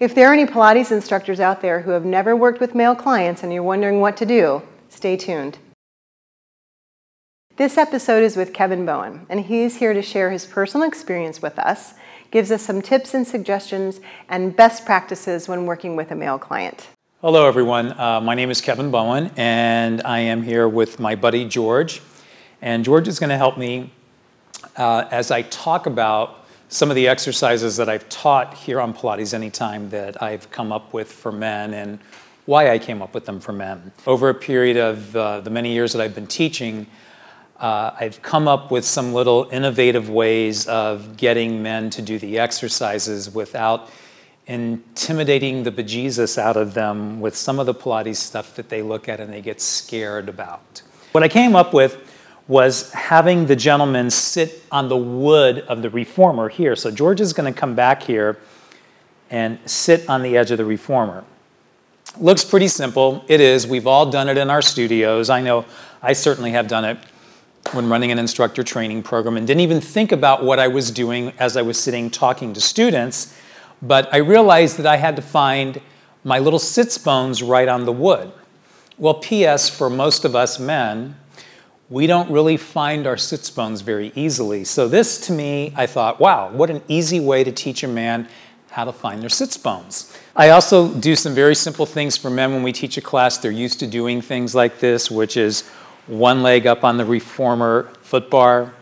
If there are any Pilates instructors out there who have never worked with male clients and you're wondering what to do, stay tuned. This episode is with Kevin Bowen, and he's here to share his personal experience with us, gives us some tips and suggestions, and best practices when working with a male client. Hello, everyone. Uh, my name is Kevin Bowen, and I am here with my buddy George. And George is going to help me uh, as I talk about some of the exercises that I've taught here on Pilates Anytime that I've come up with for men and why I came up with them for men. Over a period of uh, the many years that I've been teaching, uh, I've come up with some little innovative ways of getting men to do the exercises without intimidating the bejesus out of them with some of the Pilates stuff that they look at and they get scared about. What I came up with was having the gentleman sit on the wood of the reformer here. So George is going to come back here and sit on the edge of the reformer. Looks pretty simple. It is. We've all done it in our studios. I know I certainly have done it when running an instructor training program and didn't even think about what I was doing as I was sitting talking to students. But I realized that I had to find my little sits bones right on the wood. Well, P.S., for most of us men, we don't really find our sits bones very easily. So, this to me, I thought, wow, what an easy way to teach a man how to find their sits bones. I also do some very simple things for men when we teach a class. They're used to doing things like this, which is one leg up on the reformer foot bar,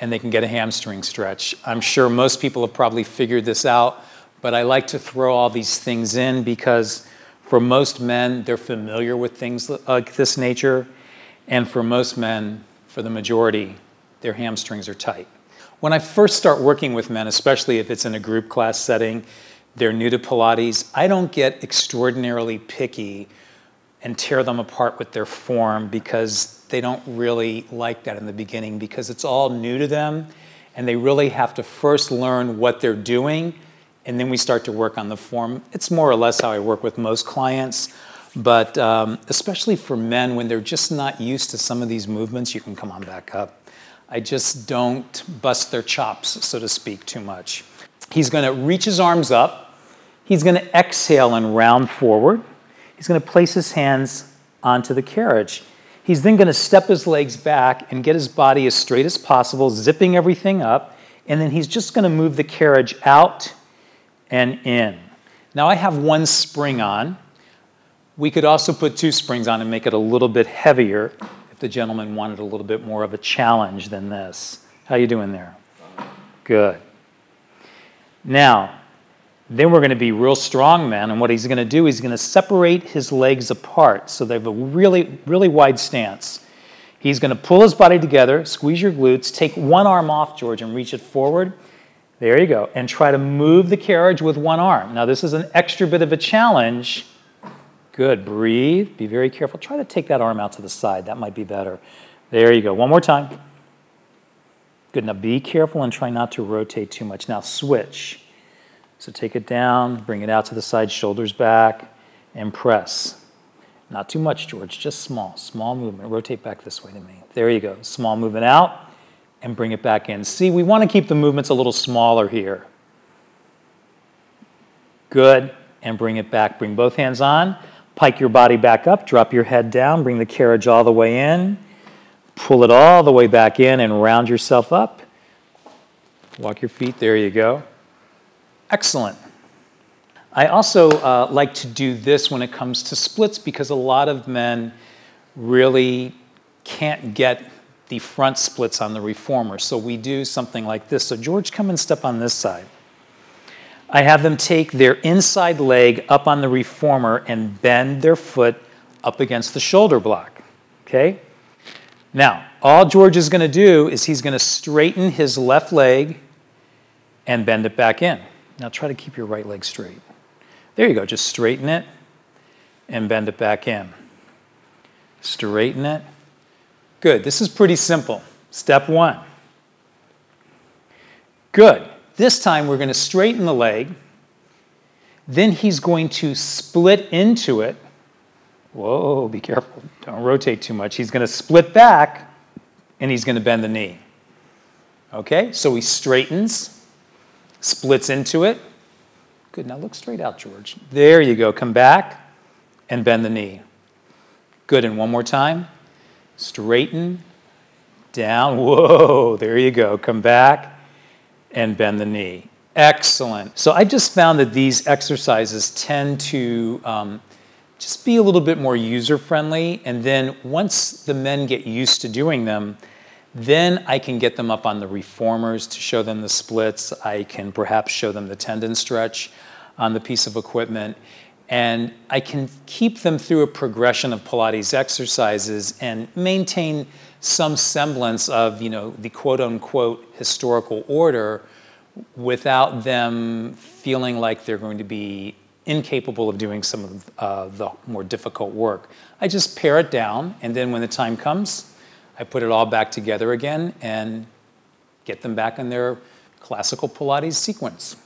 and they can get a hamstring stretch. I'm sure most people have probably figured this out, but I like to throw all these things in because for most men, they're familiar with things like this nature and for most men, for the majority, their hamstrings are tight. When I first start working with men, especially if it's in a group class setting, they're new to Pilates, I don't get extraordinarily picky and tear them apart with their form because they don't really like that in the beginning because it's all new to them and they really have to first learn what they're doing and then we start to work on the form. It's more or less how I work with most clients. But um, especially for men, when they're just not used to some of these movements, you can come on back up. I just don't bust their chops, so to speak, too much. He's going to reach his arms up. He's going to exhale and round forward. He's going to place his hands onto the carriage. He's then going to step his legs back and get his body as straight as possible, zipping everything up. And then he's just going to move the carriage out and in. Now I have one spring on. We could also put two springs on and make it a little bit heavier if the gentleman wanted a little bit more of a challenge than this. How you doing there? Good. Now, then we're going to be real strong men, and what he's going to do, is he's going to separate his legs apart so they have a really, really wide stance. He's going to pull his body together, squeeze your glutes, take one arm off, George, and reach it forward. There you go. And try to move the carriage with one arm. Now, this is an extra bit of a challenge Good. Breathe. Be very careful. Try to take that arm out to the side. That might be better. There you go. One more time. Good. Now be careful and try not to rotate too much. Now switch. So take it down, bring it out to the side, shoulders back, and press. Not too much, George, just small, small movement. Rotate back this way to me. There you go. Small movement out and bring it back in. See, we want to keep the movements a little smaller here. Good. And bring it back. Bring both hands on. Pike your body back up, drop your head down, bring the carriage all the way in, pull it all the way back in, and round yourself up. Walk your feet, there you go. Excellent. I also uh, like to do this when it comes to splits because a lot of men really can't get the front splits on the reformer. So we do something like this. So, George, come and step on this side. I have them take their inside leg up on the reformer and bend their foot up against the shoulder block. Okay? Now, all George is going to do is he's going to straighten his left leg and bend it back in. Now, try to keep your right leg straight. There you go. Just straighten it and bend it back in. Straighten it. Good. This is pretty simple. Step one. Good. This time we're going to straighten the leg. Then he's going to split into it. Whoa, be careful. Don't rotate too much. He's going to split back and he's going to bend the knee. Okay, so he straightens, splits into it. Good. Now look straight out, George. There you go. Come back and bend the knee. Good. And one more time. Straighten, down. Whoa. There you go. Come back and bend the knee. Excellent. So I just found that these exercises tend to um, just be a little bit more user friendly. And then once the men get used to doing them, then I can get them up on the reformers to show them the splits. I can perhaps show them the tendon stretch on the piece of equipment. And I can keep them through a progression of Pilates exercises and maintain some semblance of, you know, the quote unquote historical order without them feeling like they're going to be incapable of doing some of uh, the more difficult work. I just pare it down, and then when the time comes, I put it all back together again and get them back in their classical Pilates sequence.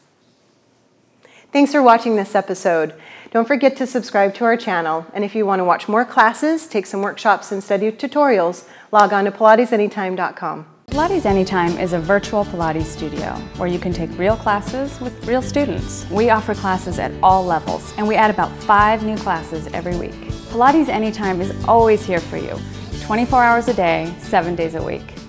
Thanks for watching this episode. Don't forget to subscribe to our channel, and if you want to watch more classes, take some workshops, and study tutorials, log on to pilatesanytime.com. Pilates Anytime is a virtual Pilates studio where you can take real classes with real students. We offer classes at all levels and we add about five new classes every week. Pilates Anytime is always here for you, 24 hours a day, seven days a week.